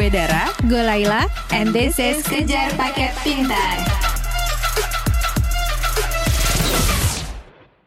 Gue Dara, Gue Laila, and this is Kejar Paket Pintar.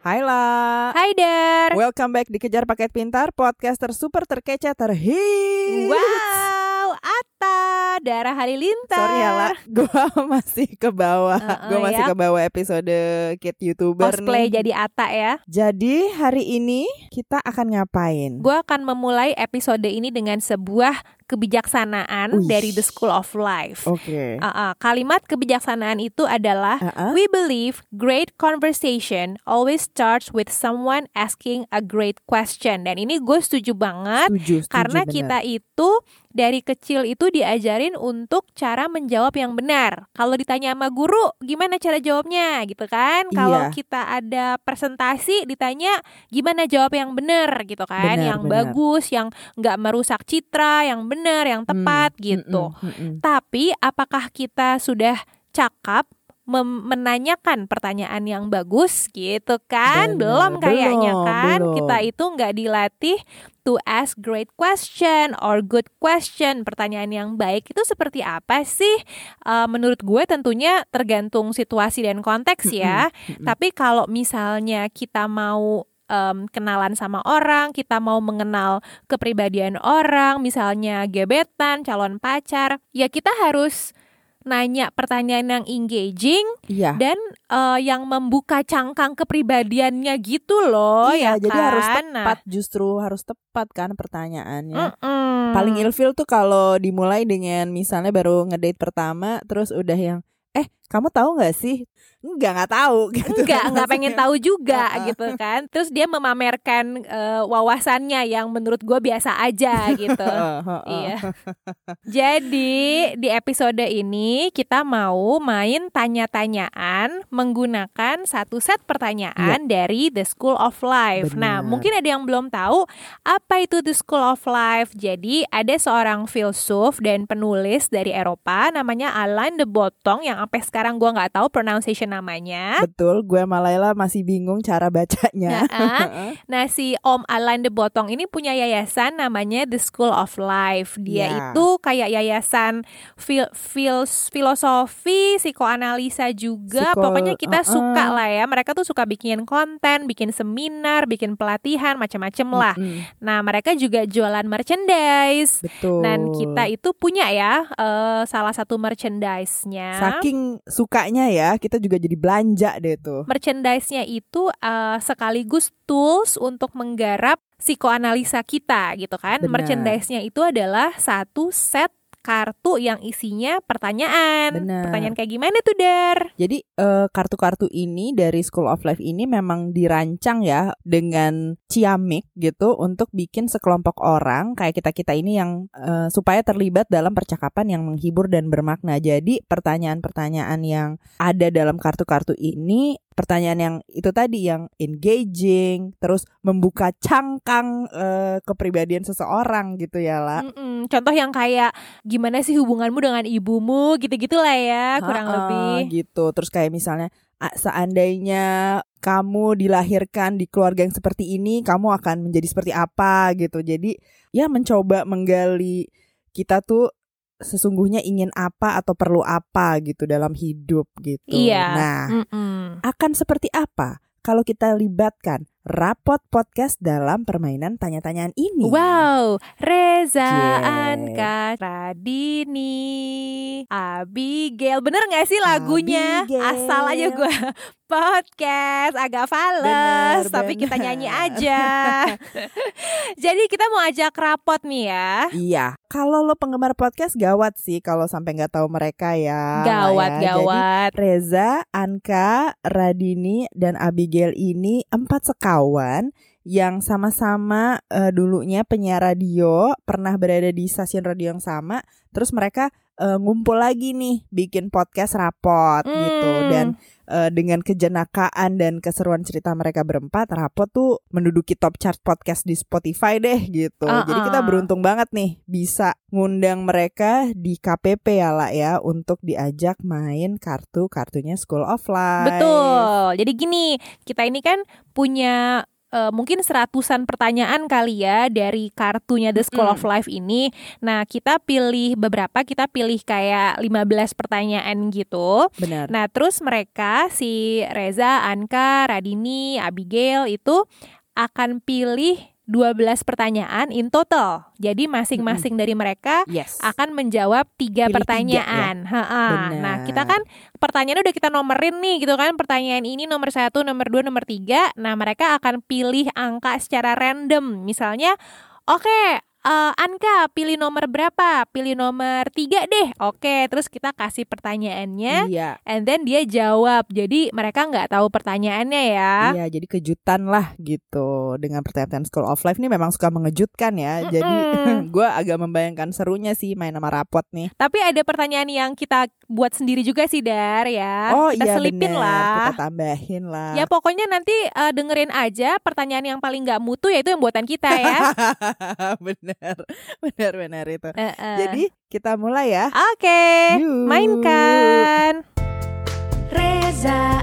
Hai lah. Hai Dar. Welcome back di Kejar Paket Pintar, podcaster super terkece terhits. Wow, Atta, Dara Halilintar. Sorry ya lah, gue masih ke bawah. Uh-uh, gue masih ya. ke bawah episode kid youtuber Cosplay nih. jadi Atta ya. Jadi hari ini kita akan ngapain? Gue akan memulai episode ini dengan sebuah kebijaksanaan Wih. dari The School of Life. Oke. Uh-uh, kalimat kebijaksanaan itu adalah Uh-uh. We believe great conversation always starts with someone asking a great question. Dan ini gue setuju banget Setuju, setuju, karena benar. kita itu dari kecil itu diajarin untuk cara menjawab yang benar. Kalau ditanya sama guru, gimana cara jawabnya gitu kan? Kalau Iya. kita ada presentasi ditanya gimana jawab yang benar gitu kan? Benar, yang benar. bagus, yang nggak merusak citra, yang benar, yang tepat Hmm, gitu. mm-mm, mm-mm. Tapi apakah kita sudah cakap menanyakan pertanyaan yang bagus gitu kan? Benar, belum kayaknya belum, kan? belum. Kita itu nggak dilatih to ask great question or good question. Pertanyaan yang baik itu seperti apa sih? Eh, menurut gue tentunya tergantung situasi dan konteks ya. Tapi kalau misalnya kita mau em, kenalan sama orang, kita mau mengenal kepribadian orang, misalnya gebetan, calon pacar, ya kita harus nanya pertanyaan yang engaging Iya. dan eh, yang membuka cangkang kepribadiannya gitu loh iya, ya jadi kan. harus Nah, tepat justru harus tepat kan pertanyaannya. mm-mm. Paling ilfil tuh kalau dimulai dengan misalnya baru ngedate pertama terus udah yang eh kamu tahu nggak sih? Enggak nggak tahu gitu. Enggak, kan enggak pengen tahu juga Heeh. gitu kan. Terus dia memamerkan eh, wawasannya yang menurut gue biasa aja gitu. Heeh, heeh. Iya. Jadi di episode ini kita mau main tanya-tanyaan menggunakan satu set pertanyaan dari The School of Life. Nah, Benar. mungkin ada yang belum tahu apa itu The School of Life. Jadi ada seorang filsuf dan penulis dari Eropa namanya Alain de Botton yang sampai sekarang gua nggak tahu pronunciation namanya. Betul, gue sama Laila masih bingung cara bacanya. Nah, Nah, si Om Alain de Botton ini punya yayasan namanya The School of Life. Dia Ya. itu kayak yayasan fil fils- filosofi, psikoanalisa juga. Psiko- Pokoknya kita uh-uh. suka lah ya. Mereka tuh suka bikin konten, bikin seminar, bikin pelatihan, macam-macam lah. Mm-mm, Nah, mereka juga jualan merchandise. betul. Dan kita itu punya ya eh, salah satu merchandise-nya. saking sukanya ya, kita juga jadi belanja deh tuh. merchandise-nya itu uh, sekaligus tools untuk menggarap psikoanalisa kita gitu kan. Merchandise-nya itu adalah satu set kartu yang isinya pertanyaan. Benar. Pertanyaan kayak gimana tuh, Dar? Jadi eh, kartu-kartu ini dari School of Life ini memang dirancang ya dengan ciamik gitu untuk bikin sekelompok orang kayak kita-kita ini yang eh, supaya terlibat dalam percakapan yang menghibur dan bermakna. Jadi pertanyaan-pertanyaan yang ada dalam kartu-kartu ini pertanyaan yang itu tadi yang engaging, terus membuka cangkang eh, kepribadian seseorang gitu ya lah. Mm-mm. Contoh yang kayak gimana sih hubunganmu dengan ibumu gitu-gitu lah ya, kurang Ha-ha, lebih. gitu terus kayak misalnya "Ah, seandainya kamu dilahirkan di keluarga yang seperti ini kamu akan menjadi seperti apa gitu jadi ya mencoba menggali kita tuh sesungguhnya ingin apa atau perlu apa gitu dalam hidup gitu Iya. nah Mm-mm. akan seperti apa kalau kita libatkan rapot podcast dalam permainan tanya-tanyaan ini Wow, Reza, Cie. Anka, Radini, Abigail, bener gak sih lagunya? Abigail. Asal aja gue podcast agak fals, Bener, tapi kita nyanyi aja. Jadi kita mau ajak rapot nih ya. Iya, kalau lo penggemar podcast gawat sih kalau sampai nggak tahu mereka ya. Gawat, ya. Jadi, gawat. Reza, Anka, Radini, dan Abigail ini empat sekawan yang sama-sama eh, dulunya penyiar radio, pernah berada di stasiun radio yang sama, terus mereka eh, ngumpul lagi nih bikin podcast rapot gitu Hmm. dan eh, dengan kejenakaan dan keseruan cerita mereka berempat, rapot tuh menduduki top chart podcast di Spotify deh gitu. Jadi kita Uh-uh. beruntung banget nih bisa ngundang mereka di KPP ya lah ya untuk diajak main kartu kartunya School of Life. Betul. Jadi gini, kita ini kan punya eh, mungkin seratusan pertanyaan kali ya dari kartunya The School of Life ini. Nah, kita pilih beberapa, kita pilih kayak 15 pertanyaan gitu. Benar. Nah, terus mereka si Reza, Anka, Radini, Abigail itu akan pilih 12 pertanyaan in total. Jadi masing-masing dari mereka yes. akan menjawab tiga Pilih pertanyaan. Ha-ha. Benar. Nah, kita kan pertanyaan udah kita nomerin nih gitu kan. Pertanyaan ini nomor satu, nomor dua, nomor tiga. Nah, mereka akan pilih angka secara random. Misalnya, oke. Eh, Anka pilih nomor berapa? Pilih nomor tiga deh. Oke, terus kita kasih pertanyaannya, Iya. and then dia jawab. Jadi mereka nggak tahu pertanyaannya ya. Iya, jadi kejutan lah gitu. Dengan pertanyaan School of Life ini memang suka mengejutkan ya. Jadi Mm-mm. gue agak membayangkan serunya sih main sama rapot nih. Tapi ada pertanyaan yang kita buat sendiri juga sih Dar ya. oh kita iya selipin bener. lah. Kita tambahin lah. Ya pokoknya nanti eh, dengerin aja pertanyaan yang paling nggak mutu yaitu yang buatan kita ya. bener, bener, bener itu. Eh-eh. Jadi kita mulai ya. Oke, Yuk. mainkan. Reza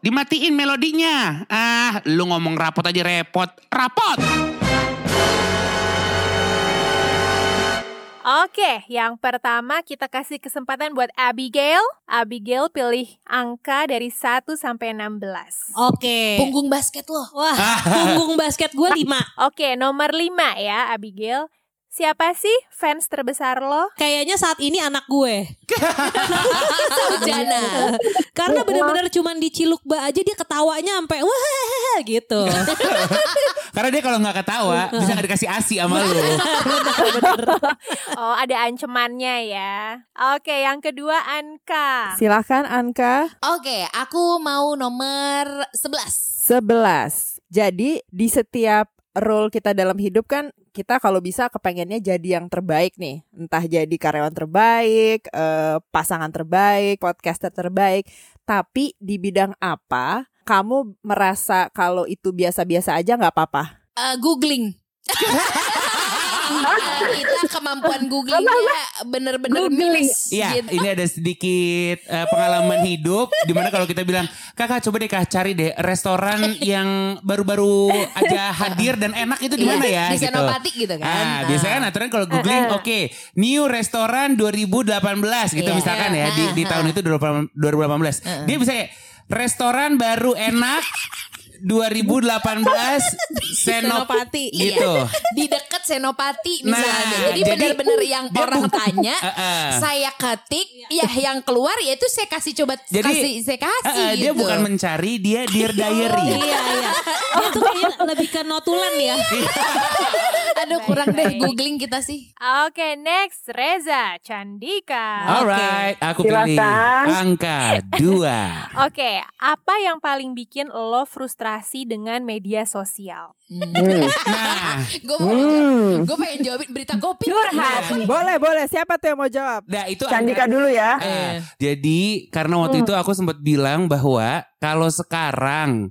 dimatiin melodinya. Ah, lu ngomong rapot aja repot. Rapot! Oke, yang pertama kita kasih kesempatan buat Abigail. Abigail pilih angka dari 1 sampai 16. Oke. Punggung basket loh Wah, punggung basket gue lima. Oke, nomor 5 ya Abigail. Siapa sih fans terbesar lo? Kayaknya saat ini anak gue. Sarjana Karena benar-benar cuman diciluk ba aja dia ketawanya sampai wah gitu. Karena dia kalau nggak ketawa, bisa nggak dikasih asi sama lu. Oh, ada ancamannya ya. Oke, yang kedua Anka. Silahkan Anka. Oke aku mau nomor 11 11. Jadi di setiap role kita dalam hidup kan kita kalau bisa kepengennya jadi yang terbaik nih. Entah jadi karyawan terbaik, eh, pasangan terbaik, podcaster terbaik. Tapi di bidang apa kamu merasa kalau itu biasa-biasa aja nggak apa-apa? Eh, Googling Eh, kita kemampuan googlingnya bener-bener milis Iya, gitu. ini ada sedikit eh, pengalaman hidup di mana kalau kita bilang kakak coba deh kak cari deh restoran yang baru-baru aja hadir dan enak itu di Iya, mana ya? di gitu. Senopati gitu kan. Ah, Ah. biasanya kan aturan kalau googling, oke, new restoran 2018 gitu Iya. misalkan ya di, di tahun itu 2018. Dia bisa kayak restoran baru enak 2018 Senopati Senopati. gitu. di dekat Senopati Nah, misalnya. jadi jadi benar-benar yang dia orang tanya, Heeh. saya ketik, ya yang keluar ya itu saya kasih coba Jadi kasih saya kasih eh, gitu. dia bukan mencari, dia dear diary. iya iya. Dia tuh kayaknya lebih ke notulen ya. Aduh kurang deh googling kita sih. Oke, next Reza Candika. Alright, aku pilih angka dua. Oke, apa yang paling bikin lo frustrasi dengan media sosial? Nah, Gue gue pengen jawabin berita kopi. Boleh, boleh. Siapa tuh yang mau jawab? nah itu Candika ada- dulu ya. Ah, jadi karena waktu itu aku sempat bilang bahwa kalau sekarang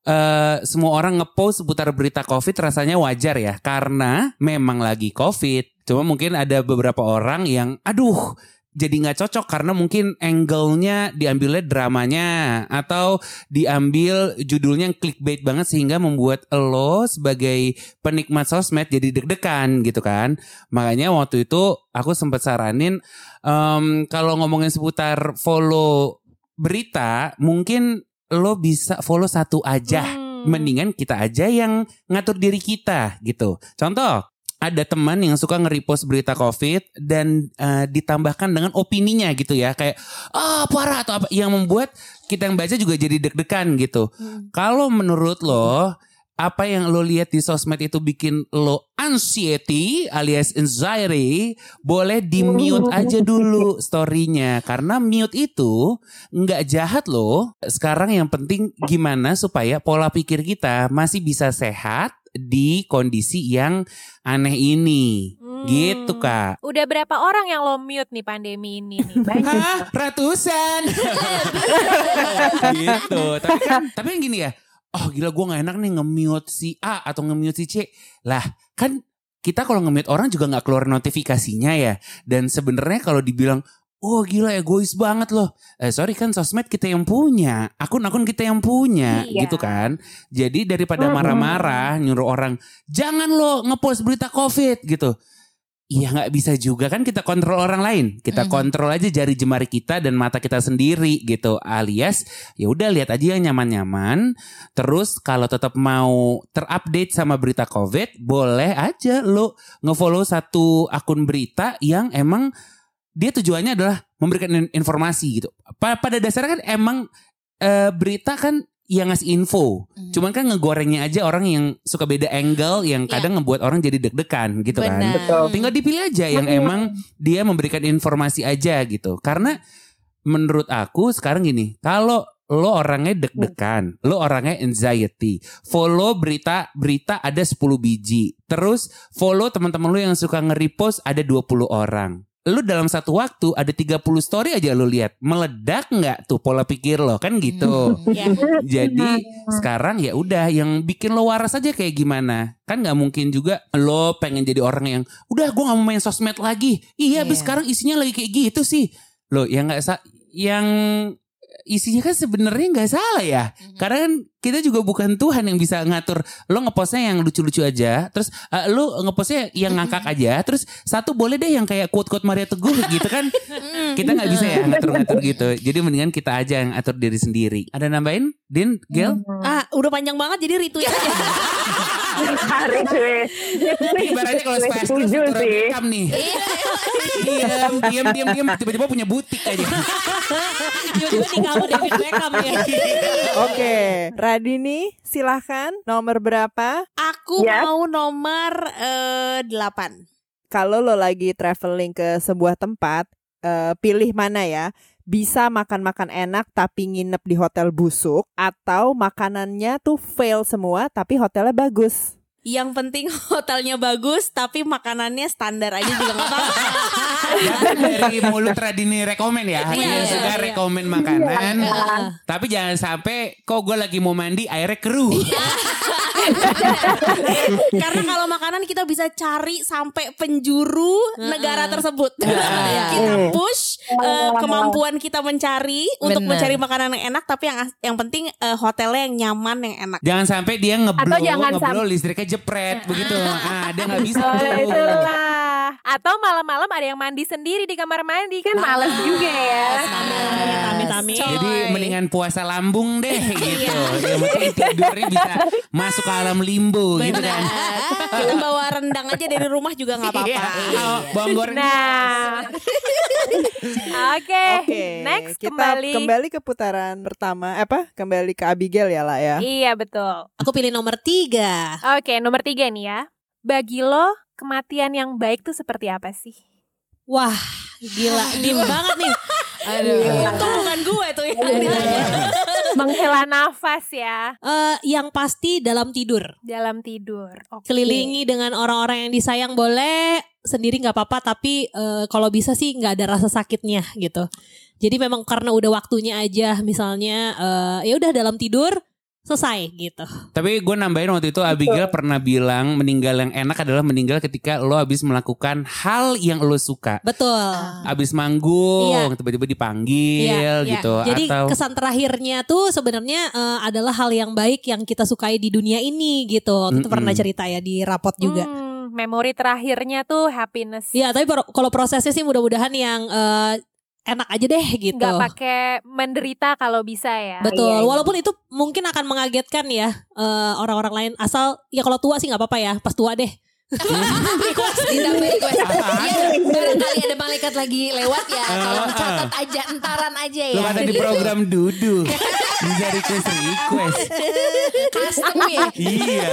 eh semua orang ngepost seputar berita COVID rasanya wajar ya karena memang lagi COVID. Cuma mungkin ada beberapa orang yang aduh jadi nggak cocok karena mungkin angle-nya diambilnya dramanya atau diambil judulnya yang clickbait banget sehingga membuat lo sebagai penikmat sosmed jadi deg-degan gitu kan. Makanya waktu itu aku sempat saranin em, kalau ngomongin seputar follow berita mungkin lo bisa follow satu aja. Hmm. Mendingan kita aja yang ngatur diri kita gitu. Contoh ada teman yang suka nge-repost berita COVID dan eh, ditambahkan dengan opininya gitu ya. Kayak ah parah atau apa. Yang membuat kita yang baca juga jadi deg-degan gitu. Kalau menurut lo apa yang lo lihat di sosmed itu bikin lo anxiety alias anxiety boleh di mute aja dulu storynya. Karena mute itu nggak jahat loh. Sekarang yang penting gimana supaya pola pikir kita masih bisa sehat di kondisi yang aneh ini. Hmm. Gitu kak. Udah berapa orang yang lo mute nih pandemi ini nih? Hah? Ratusan. gitu. Tapi kan, tapi yang gini ya. Oh gila gue gak enak nih nge-mute si A atau nge-mute si C. Lah kan kita kalau nge-mute orang juga gak keluar notifikasinya ya. Dan sebenarnya kalau dibilang Oh gila egois banget loh. Eh sorry kan sosmed kita yang punya. Akun-akun kita yang punya Iya. gitu kan. Jadi daripada marah-marah nyuruh orang. Jangan lo ngepost berita covid gitu. Iya nggak bisa juga kan kita kontrol orang lain. Kita kontrol aja jari jemari kita dan mata kita sendiri gitu. Alias ya udah lihat aja yang nyaman-nyaman. Terus kalau tetap mau terupdate sama berita covid, boleh aja lo ngefollow satu akun berita yang emang dia tujuannya adalah memberikan in- informasi gitu. Pa- pada dasarnya kan emang eh, berita kan yang ngasih info. Hmm. Cuman kan ngegorengnya aja orang yang suka beda angle yang Iya. kadang ngebuat orang jadi deg-degan gitu kan. Benar. Betul. Tinggal dipilih aja yang emang dia memberikan informasi aja gitu. Karena menurut aku sekarang gini, kalau lo orangnya deg-degan, lo orangnya anxiety, follow berita berita ada 10 biji. Terus follow teman-teman lo yang suka nge-repost ada 20 orang. Lu dalam satu waktu ada 30 story aja lo lihat. Meledak nggak tuh pola pikir lo kan gitu. Ya. Jadi sekarang ya udah yang bikin lo waras aja kayak gimana. Kan nggak mungkin juga lo pengen jadi orang yang udah gue nggak mau main sosmed lagi. Iya, Iya. abis sekarang isinya lagi kayak gitu sih. Lo yang nggak sa yang isinya kan sebenarnya nggak salah ya. Karena kan kita juga bukan Tuhan yang bisa ngatur. Lo ngepostnya yang lucu-lucu aja, terus eh, lo ngepostnya yang ngangkak aja, terus satu boleh deh yang kayak quote-quote Maria Teguh gitu kan. kita nggak bisa ya ngatur-ngatur gitu. Jadi mendingan kita aja yang atur diri sendiri. Ada nambahin, Din, Gel? Ah, udah panjang banget jadi retweet aja. Ibaratnya kalau Spice Girls rekam nih. diam, diam, diam, diam, tiba-tiba punya butik aja. Tiba-tiba tinggal sama David Beckham ya. Oke, Radini silahkan nomor berapa? Aku Ya. mau nomor eh, 8. Kalau lo lagi traveling ke sebuah tempat, eh, pilih mana ya? Bisa makan-makan enak tapi nginep di hotel busuk atau makanannya tuh fail semua tapi hotelnya bagus. Yang penting hotelnya bagus tapi makanannya standar aja juga gak apa-apa. Dari mulut Radini rekomen ya. Iya, Dia iya, suka iya. rekomen makanan. Tapi jangan sampai kok gue lagi mau mandi airnya keruh. Karena kalau makanan kita bisa cari sampai penjuru negara tersebut. Iya. kita push eh, kemampuan kita mencari untuk Benar. mencari makanan yang enak tapi yang yang penting eh, hotelnya yang nyaman yang enak. Jangan sampai dia ngeblow, Atau jangan ngeblow listriknya jepret begitu. Ah, dia nggak bisa Oh, itulah. Atau malam-malam ada yang mandi sendiri di kamar mandi kan males juga ya. Amit-amit. Jadi mendingan puasa lambung deh gitu. Yang penting tidurnya bisa masuk ke alam limbo gitu kan. kita bawa rendang aja dari rumah juga nggak apa-apa. Iya. Oh, bawang goreng. Nah, oke, Oke, next kita kembali. kembali ke putaran pertama. Eh, Apa? Kembali ke Abigail ya lah ya. Iya betul. Aku pilih nomor tiga. Oke, nomor tiga nih ya. Bagi lo, kematian yang baik tuh seperti apa sih? Wah, gila, deep banget nih. Aduh. Itu bukan gue tuh yang ditanya. Menghela nafas ya Eh, yang pasti dalam tidur. dalam tidur. Oke. Kelilingi dengan orang-orang yang disayang boleh, sendiri nggak apa-apa. Tapi eh, kalau bisa sih nggak ada rasa sakitnya gitu. Jadi memang karena udah waktunya aja, misalnya eh, ya udah dalam tidur selesai gitu. Tapi gue nambahin waktu itu Abigail pernah bilang meninggal yang enak adalah meninggal ketika lo habis melakukan hal yang lo suka. Betul. Habis manggung, Iya. tiba-tiba dipanggil Iya, iya. gitu. Jadi Atau kesan terakhirnya tuh sebenarnya eh, adalah hal yang baik yang kita sukai di dunia ini gitu. Kita Mm-mm. pernah cerita ya di rapot juga. Hmm, memori terakhirnya tuh happiness. Iya, tapi pro- kalau prosesnya sih mudah-mudahan yang eh, enak aja deh gitu. Nggak pakai menderita kalau bisa ya. Betul. Walaupun itu mungkin akan mengagetkan ya eh, orang-orang lain. Asal ya kalau tua sih nggak apa-apa ya. Pas tua deh. Ditambah request. Ya, barangkali ada malaikat lagi lewat ya. Kalau catat aja, entaran aja ya. kata di program Dudu bisa request request. Custom ya. iya.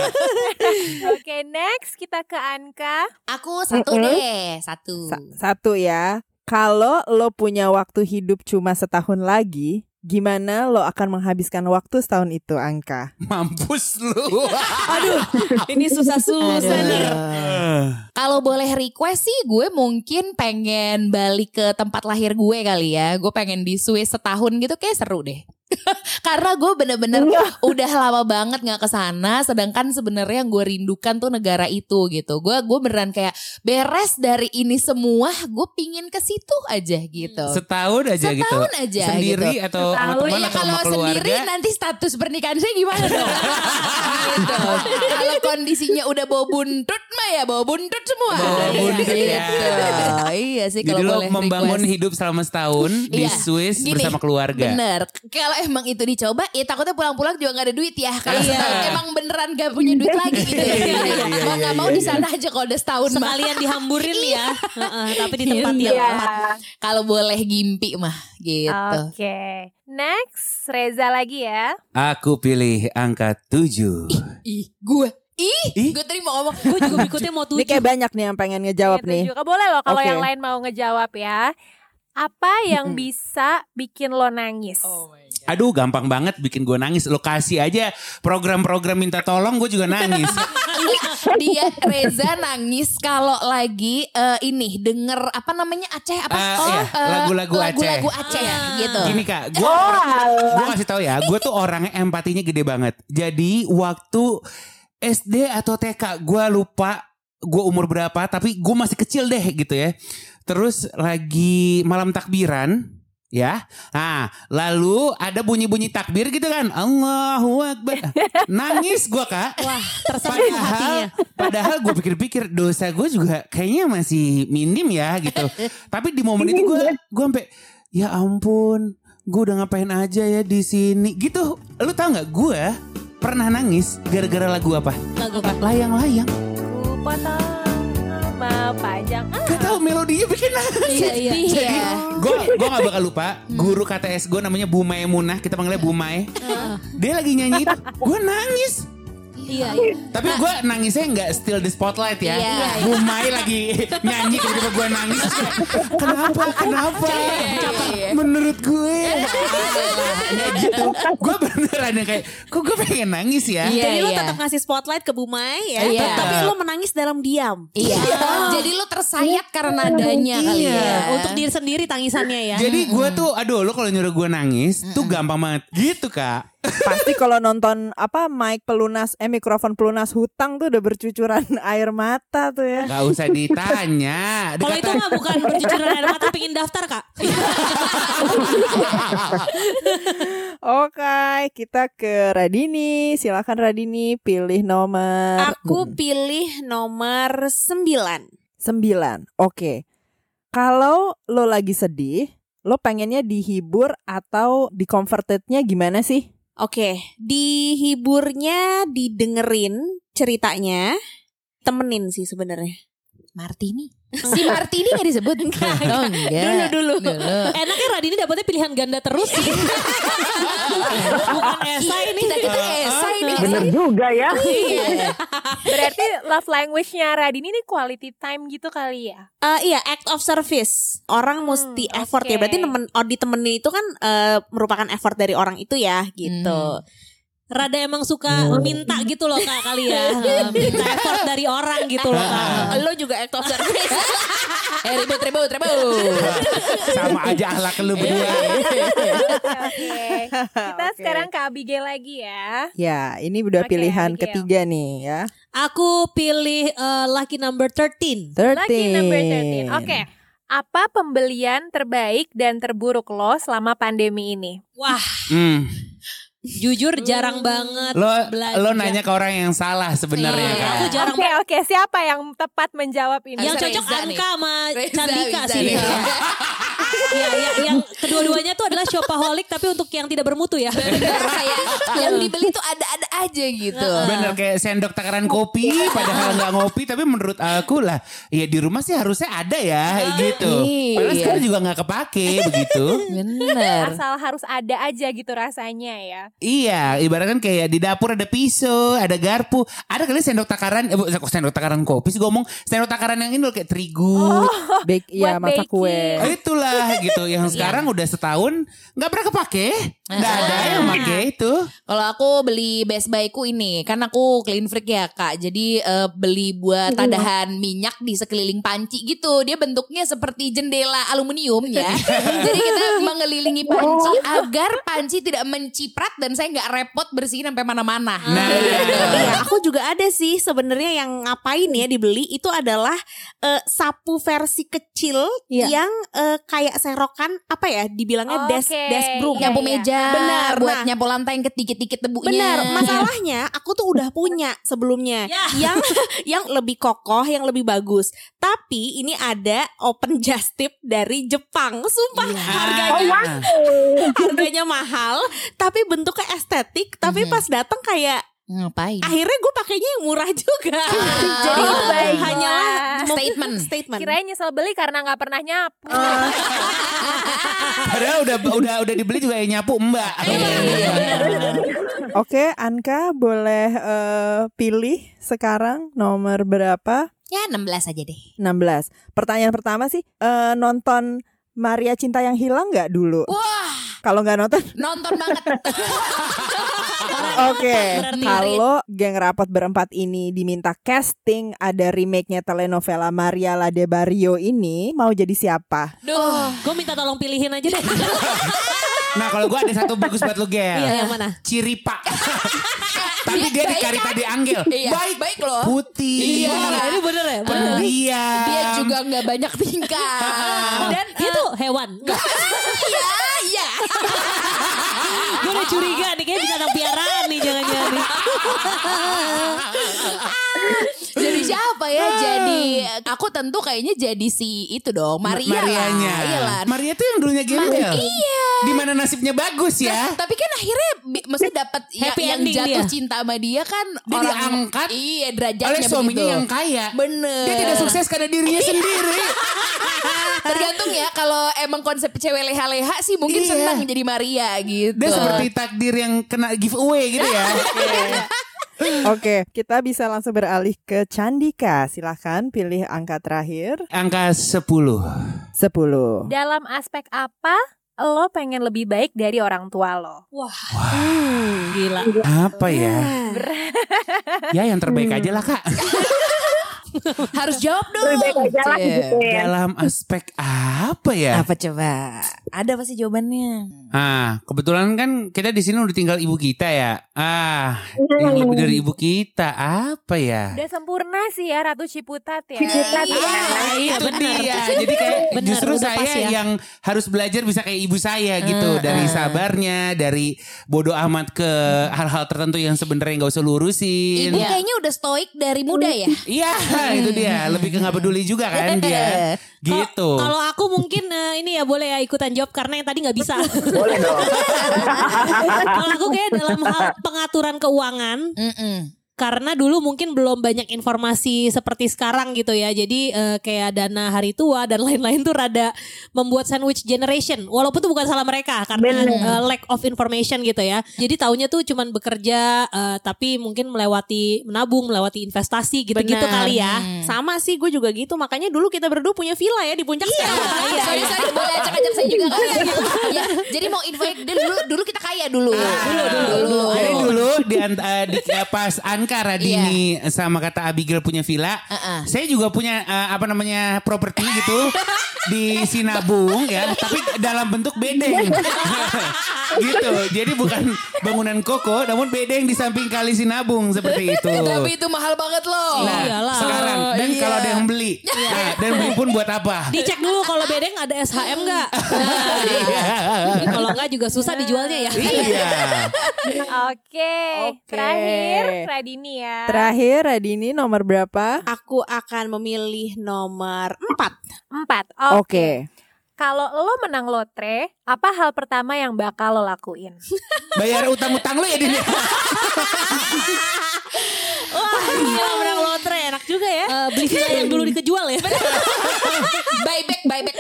Oke, next kita ke Anka. Aku satu deh, satu. Sa- satu ya. Kalau lo punya waktu hidup cuma setahun lagi, Gimana lo akan menghabiskan waktu setahun itu, Angka? Mampus lu. Aduh, ini susah-susah nih. Kalau boleh request sih gue mungkin pengen balik ke tempat lahir gue kali ya. Gue pengen di Swiss setahun gitu kayak seru deh. Karena gue bener-bener udah lama banget nggak ke sana. Sedangkan sebenarnya yang gue rindukan tuh negara itu gitu. Gue gue beneran kayak beres dari ini semua. Gue pingin ke situ aja gitu. Setahun aja gitu. Setahun aja Sendiri gitu. atau sama Setahun. teman Ya, atau kalau sama keluarga? sendiri nanti status pernikahan saya gimana dong? gitu. Kalau kondisinya udah bawa buntut mah ya bawa buntut semua. Bawa buntut Gitu. ya. Iya sih Jadi kalau lo boleh membangun request. hidup selama setahun di Iya, Swiss gini, bersama keluarga. Bener. Kalau emang itu dicoba, ya takutnya pulang-pulang juga gak ada duit ya. Kalau Iya. setahun emang beneran gak punya duit lagi gitu ya. Iya, iya, Mau iya, gak mau iya, di sana aja kalau udah setahun mah. Sekalian dihamburin ya. Heeh, tapi di tempat Iya. yang tepat. Kalau boleh gimpi mah gitu. Oke. Next, Reza lagi ya. Aku pilih angka 7. Ih, gue. Ih, Ih. gue tadi mau ngomong. Gue juga berikutnya mau Ini tujuh. kayak banyak nih yang pengen ngejawab nih. juga. Boleh loh kalau Oke. yang lain mau ngejawab ya. Apa yang bisa bikin lo nangis? Aduh gampang banget bikin gue nangis. Lokasi aja program-program minta tolong gue juga nangis. Dia Reza nangis kalau lagi eh, ini denger apa namanya Aceh apa? Iya, eh, lagu-lagu Aceh. Lagu-lagu Aceh gitu. Gini kak, gue gue kasih tahu ya, gue tuh orangnya empatinya gede banget. Jadi waktu SD atau TK, gue lupa gue umur berapa, tapi gue masih kecil deh gitu ya. Terus lagi malam takbiran, ya. Nah, lalu ada bunyi-bunyi takbir gitu kan. Allahu Akbar. Nangis gue kak. Wah, tersentuh hatinya. Padahal, gue pikir-pikir dosa gue juga kayaknya masih minim ya gitu. Tapi di momen itu gue gue sampai ya ampun, gue udah ngapain aja ya di sini gitu. Lu tau nggak gue pernah nangis gara-gara lagu apa? Lagu apa? Layang-layang. Ku potong sama panjang. Ah, Gak tau melodinya bikin nangis. Iya, iya. Iya. Gue gue gak bakal lupa guru KTS gue namanya Bu Munah kita panggilnya Bu Mai. Dia lagi nyanyi itu, gue nangis. Iya, iya. Tapi gue nangisnya nggak still di spotlight ya. Iya. Bu Mai lagi nyanyi tiba-tiba gue nangis. Kenapa? Kenapa? Iya. Menurut gue. Ya gitu. Gue beneran yang kayak, kok gue pengen nangis ya? Iya, Jadi lu iya. tetap ngasih spotlight ke Bumai ya, Iya. tapi lu menangis dalam diam. Iya. Jadi lu tersayat karena nadanya kali Iya. ya. Untuk diri sendiri tangisannya ya. Jadi gue tuh, aduh lo kalau nyuruh gue nangis tuh gampang banget. Gitu kak. Pasti kalau nonton apa mic pelunas eh mikrofon pelunas hutang tuh udah bercucuran air mata tuh ya. Gak usah ditanya. Kalau itu mah bukan bercucuran air mata pingin daftar kak. Oke, kita ke Radini. Silakan Radini pilih nomor Aku pilih nomor 9. 9. Oke. Kalau lo lagi sedih, lo pengennya dihibur atau di convertednya gimana sih? Oke, dihiburnya didengerin ceritanya, temenin sih sebenarnya. Martini. Si Martini gak disebut? Enggak. Oh, enggak. Dulu, dulu. Enaknya Radini dapetnya pilihan ganda terus sih. bukan esai ini. Kita kita esai ini. Bener juga ya. Iya. Berarti love language-nya Radini ini quality time gitu kali ya? Eh, iya, act of service. Orang Hmm, mesti effort oke. ya. Berarti nemen, oh, ditemenin itu kan eh, merupakan effort dari orang itu ya, gitu. Rada emang suka minta gitu loh kak kali ya. Eh, Minta effort dari orang gitu loh kak. Lo juga act of service. Eh ribut ribut ribut. Sama aja ahlak lu berdua. Oke. Kita Oke. sekarang ke Abigail lagi ya. Ya, ini udah Oke, pilihan Abigail. ketiga nih ya. Aku pilih eh, lucky number 13. 13. Lagi number 13. Oke. Apa pembelian terbaik dan terburuk lo selama pandemi ini? Wah, Hmm. Jujur jarang banget Lo belanja. lo nanya ke orang yang salah sebenarnya Iya. kak. Aku jarang Oke, oke. Siapa yang tepat menjawab ini? yang Reza cocok nih. Anka sama Reza Candika bisa sih. nih. ya, ya, yang kedua-duanya tuh adalah shopaholic tapi untuk yang tidak bermutu ya. Bener kayak yang dibeli tuh ada-ada aja gitu. Bener kayak sendok takaran kopi padahal nggak ngopi tapi menurut aku lah ya di rumah sih harusnya ada ya gitu. Padahal Iya. sekarang juga nggak kepake begitu. Bener. Asal harus ada aja gitu rasanya ya. Iya, ibaratkan kayak di dapur ada pisau, ada garpu, ada kali sendok takaran, eh, sendok takaran kopi sih ngomong sendok takaran yang ini loh kayak terigu. Bake, iya Buat masak kue. baking. Gitu. Yang sekarang udah setahun nggak pernah kepake. Nggak ada yang pakai itu. Kalau aku beli Best Buy-ku ini, kan aku clean freak ya kak. Jadi eh, beli buat tadahan minyak di sekeliling panci gitu. Dia bentuknya seperti jendela aluminium ya. Jadi kita mengelilingi panci agar panci tidak menciprat dan saya nggak repot bersihin sampai mana-mana. Nah. Iya, aku juga ada sih sebenarnya yang ngapain ya dibeli itu adalah eh, sapu versi kecil Iya. yang eh, kayak serokan apa ya dibilangnya desk Oke. desk broom. Nyapu Iya, iya. Benar, buat nah. nyapu lantai yang dikit-dikit debunya. Benar, masalahnya aku tuh udah punya sebelumnya Ya. yang yang lebih kokoh, yang lebih bagus. Tapi ini ada open just tip dari Jepang. Sumpah harganya harganya mahal, tapi bentuknya estetik, tapi Mhm. pas datang kayak Ngapain? akhirnya gue pakainya yang murah juga. Ah, Jadi hanyalah mem- Statement. Statement. Kirain nyesel beli karena nggak pernah nyapu. Padahal udah udah udah dibeli juga yang nyapu mbak. Oke, Anka boleh eh, pilih sekarang nomor berapa? Ya 16 aja deh. 16. Pertanyaan pertama sih, eh, nonton Maria Cinta yang Hilang nggak dulu? Wah, Kalau nggak nonton, nonton banget. oke. Kalau geng rapot berempat ini diminta casting ada remake-nya telenovela Maria La de Barrio ini, mau jadi siapa? Duh. Gue minta tolong pilihin aja deh. Nah kalau gue ada satu bagus buat lu Gel. Iya, yang mana? Ciripa. Tapi dia di Baik Karita kan? di Anggel. Iya, Baik. baik loh. Putih. Iya. Ini bener ya? Bener. Pendiam. Dia juga nggak banyak tingkah. Dan Itu hewan. iya, iya. Gue udah curiga nih kayak binatang piaraan nih jangan-jangan nih. Jadi siapa ya? Jadi aku tentu kayaknya jadi si itu dong, Maria Marianya. lah. Iya lah. Maria tuh yang dulunya Gembel. Iya. Di mana nasibnya bagus ya. Tapi kan akhirnya mesti dapat yang, Happy yang ending jatuh dia. cinta sama dia kan Dia orang diangkat Iya, derajatnya Oleh suaminya begitu. yang kaya. Bener. Dia tidak sukses karena dirinya sendiri. Tergantung ya kalau emang konsep cewek leha-leha sih mungkin Iya. senang jadi Maria gitu. Dia seperti takdir yang kena giveaway gitu ya. Oke, kita bisa langsung beralih ke Candika. Silahkan pilih angka terakhir. Angka 10. 10. Dalam aspek apa lo pengen lebih baik dari orang tua lo? Hmm, gila. Apa ya? ya yang terbaik aja lah kak. Harus jawab dong. Lebih baik aja lah Cie. gitu ya. Dalam aspek apa ya? Apa coba? Ada pasti jawabannya. Ah, kebetulan kan kita di sini udah tinggal ibu kita ya. Ah, yang lebih dari ibu kita apa ya? Udah sempurna sih ya Ratu Ciputat ya. Ciputat ya. Ah, itu benar. dia. Jadi kayak Benar, justru saya ya. yang harus belajar bisa kayak ibu saya gitu dari sabarnya, dari bodoh amat ke hal-hal tertentu yang sebenarnya nggak usah lurusin. Ibu kayaknya udah stoik dari muda ya. Iya, itu dia. Lebih ke nggak peduli juga kan dia. Gitu. Kalau aku mungkin eh, ini ya boleh ya ikutan jawab karena yang tadi nggak bisa. Boleh dong. Kalau aku kayak dalam hal pengaturan keuangan Mm-mm. Karena dulu mungkin belum banyak informasi seperti sekarang gitu ya. Jadi eh, kayak dana hari tua dan lain-lain tuh rada membuat sandwich generation. Walaupun itu bukan salah mereka karena Bener. eh, lack of information gitu ya. Jadi taunya tuh cuman bekerja eh, tapi mungkin melewati menabung, melewati investasi gitu-gitu kali ya. Sama sih gue juga gitu. Makanya dulu kita berdua punya villa ya di puncak sekarang. Iya, sorry, sorry, boleh ajak-ajak saya juga kan? ya, jadi mau invite dulu, dulu kita kaya dulu. dulu, dulu, dulu. Jadi dulu di, eh, di pas Anka Radini sama kata Abigail punya villa, Uh-uh. saya juga punya eh, apa namanya properti gitu di Sinabung ya, tapi dalam bentuk bedeng. gitu. Jadi bukan bangunan koko, namun bedeng di samping kali Sinabung seperti itu. Tapi itu mahal banget loh. Nah, Iyalah. sekarang dan iya. kalau ada yang beli, nah, dan beli pun buat apa? Dicek dulu kalau bedeng ada SHM nggak? Nah, Jadi kalau nggak juga susah dijualnya ya. Iya. Oke, Oke. terakhir Radini ya. Terakhir Radini nomor berapa? Aku akan memilih nomor 4. Empat. Oke. Oke. Kalau lo menang lotre, apa hal pertama yang bakal lo lakuin? Bayar utang-utang lu ya Din. Wah, gila menang lotre enak juga ya. Eh, beli villa yang dulu dikejual ya. Buyback, buyback.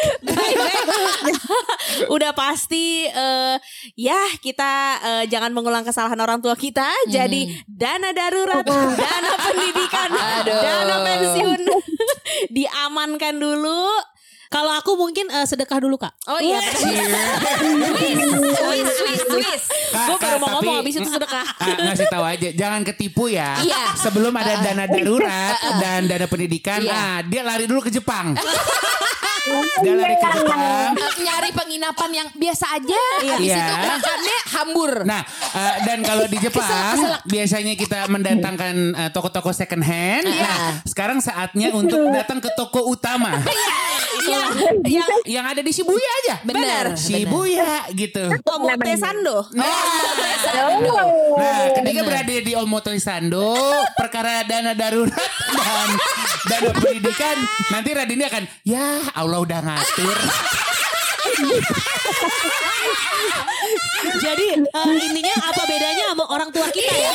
Udah pasti eh, ya kita eh, jangan mengulang kesalahan orang tua kita. Jadi dana darurat, dana pendidikan, Aduh. dana pensiun diamankan dulu. Kalau aku mungkin eh, sedekah dulu kak. Oh iya. Swiss, Swiss, Swiss. Kak, Gue baru Kak, mau ngomong habis itu sedekah. Ah, ngasih tahu aja, jangan ketipu ya. Iya. Sebelum ada dana darurat dan dana pendidikan, Iya. ah dia lari dulu ke Jepang. dia lari ke Jepang. Eh, nyari penginapan yang biasa aja. Habis Iya. itu makannya hambur. Nah, eh, dan kalau di Jepang biasanya kita mendatangkan eh, toko-toko second hand. Iya. Nah, sekarang saatnya untuk datang ke toko utama. yang, Yang yang ada di Shibuya aja. Benar, Shibuya gitu. Omote Sando. Nah, ketika berada di Omoto Sando, perkara dana darurat dan dana pendidikan, nanti Radini akan, ya Allah gue udah ngatur Jadi uh, intinya apa bedanya sama orang tua kita ya?